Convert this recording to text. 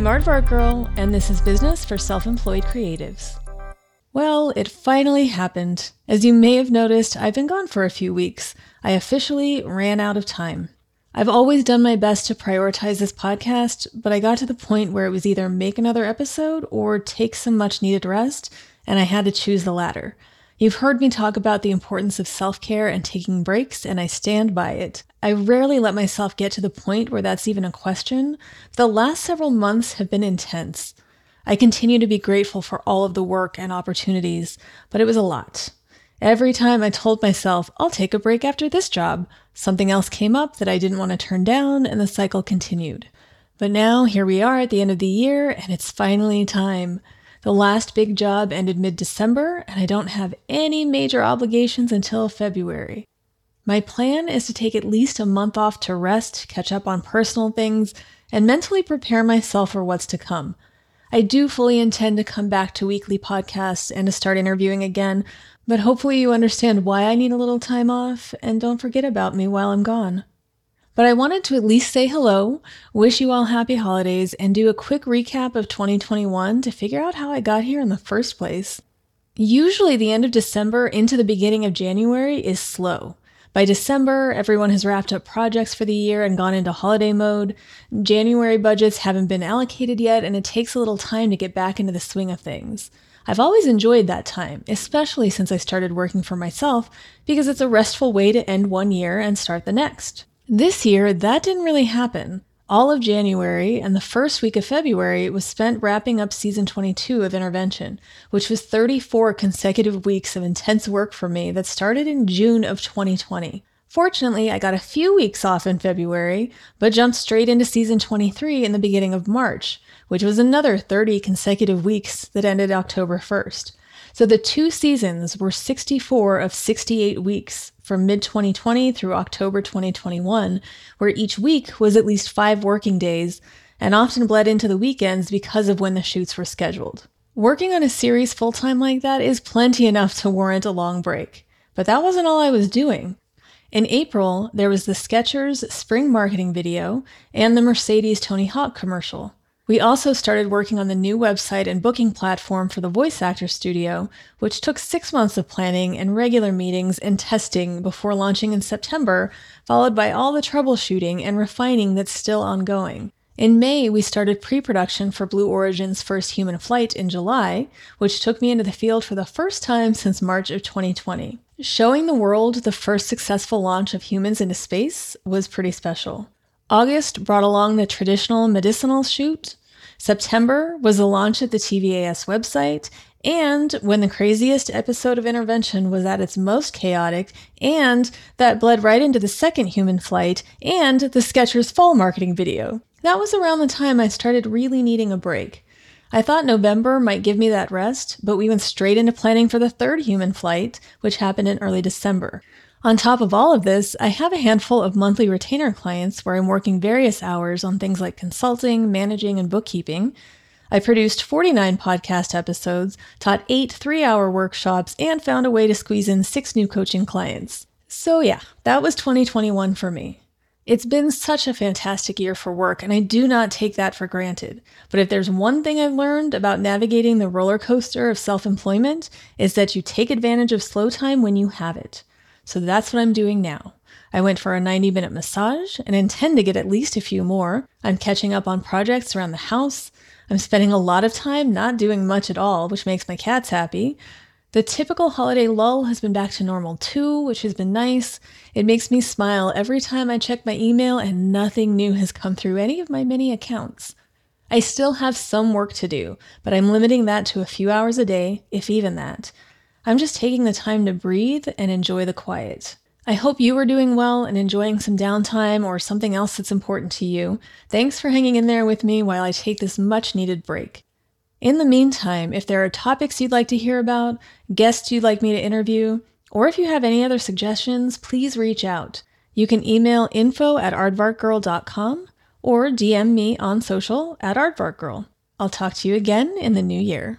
I'm Aardvark Girl, and this is Business for Self Employed Creatives. Well, it finally happened. As you may have noticed, I've been gone for a few weeks. I officially ran out of time. I've always done my best to prioritize this podcast, but I got to the point where it was either make another episode or take some much needed rest, and I had to choose the latter. You've heard me talk about the importance of self care and taking breaks, and I stand by it. I rarely let myself get to the point where that's even a question. The last several months have been intense. I continue to be grateful for all of the work and opportunities, but it was a lot. Every time I told myself, I'll take a break after this job, something else came up that I didn't want to turn down, and the cycle continued. But now, here we are at the end of the year, and it's finally time. The last big job ended mid December, and I don't have any major obligations until February. My plan is to take at least a month off to rest, catch up on personal things, and mentally prepare myself for what's to come. I do fully intend to come back to weekly podcasts and to start interviewing again, but hopefully you understand why I need a little time off and don't forget about me while I'm gone. But I wanted to at least say hello, wish you all happy holidays, and do a quick recap of 2021 to figure out how I got here in the first place. Usually, the end of December into the beginning of January is slow. By December, everyone has wrapped up projects for the year and gone into holiday mode. January budgets haven't been allocated yet, and it takes a little time to get back into the swing of things. I've always enjoyed that time, especially since I started working for myself, because it's a restful way to end one year and start the next. This year, that didn't really happen. All of January and the first week of February was spent wrapping up season 22 of Intervention, which was 34 consecutive weeks of intense work for me that started in June of 2020. Fortunately, I got a few weeks off in February, but jumped straight into season 23 in the beginning of March, which was another 30 consecutive weeks that ended October 1st. So the two seasons were 64 of 68 weeks from mid 2020 through October 2021, where each week was at least five working days and often bled into the weekends because of when the shoots were scheduled. Working on a series full time like that is plenty enough to warrant a long break. But that wasn't all I was doing. In April, there was the Skechers spring marketing video and the Mercedes Tony Hawk commercial. We also started working on the new website and booking platform for the Voice Actor Studio, which took six months of planning and regular meetings and testing before launching in September, followed by all the troubleshooting and refining that's still ongoing. In May, we started pre production for Blue Origin's first human flight in July, which took me into the field for the first time since March of 2020. Showing the world the first successful launch of humans into space was pretty special. August brought along the traditional medicinal shoot, September was the launch of the TVAS website, and when the craziest episode of Intervention was at its most chaotic, and that bled right into the second human flight and the Skechers fall marketing video. That was around the time I started really needing a break. I thought November might give me that rest, but we went straight into planning for the third human flight, which happened in early December. On top of all of this, I have a handful of monthly retainer clients where I'm working various hours on things like consulting, managing, and bookkeeping. I produced 49 podcast episodes, taught eight three hour workshops, and found a way to squeeze in six new coaching clients. So, yeah, that was 2021 for me. It's been such a fantastic year for work, and I do not take that for granted. But if there's one thing I've learned about navigating the roller coaster of self employment, is that you take advantage of slow time when you have it. So that's what I'm doing now. I went for a 90 minute massage and intend to get at least a few more. I'm catching up on projects around the house. I'm spending a lot of time not doing much at all, which makes my cats happy. The typical holiday lull has been back to normal too, which has been nice. It makes me smile every time I check my email and nothing new has come through any of my many accounts. I still have some work to do, but I'm limiting that to a few hours a day, if even that. I'm just taking the time to breathe and enjoy the quiet. I hope you are doing well and enjoying some downtime or something else that's important to you. Thanks for hanging in there with me while I take this much needed break. In the meantime, if there are topics you'd like to hear about, guests you'd like me to interview, or if you have any other suggestions, please reach out. You can email info at aardvarkgirl.com or DM me on social at aardvarkgirl. I'll talk to you again in the new year.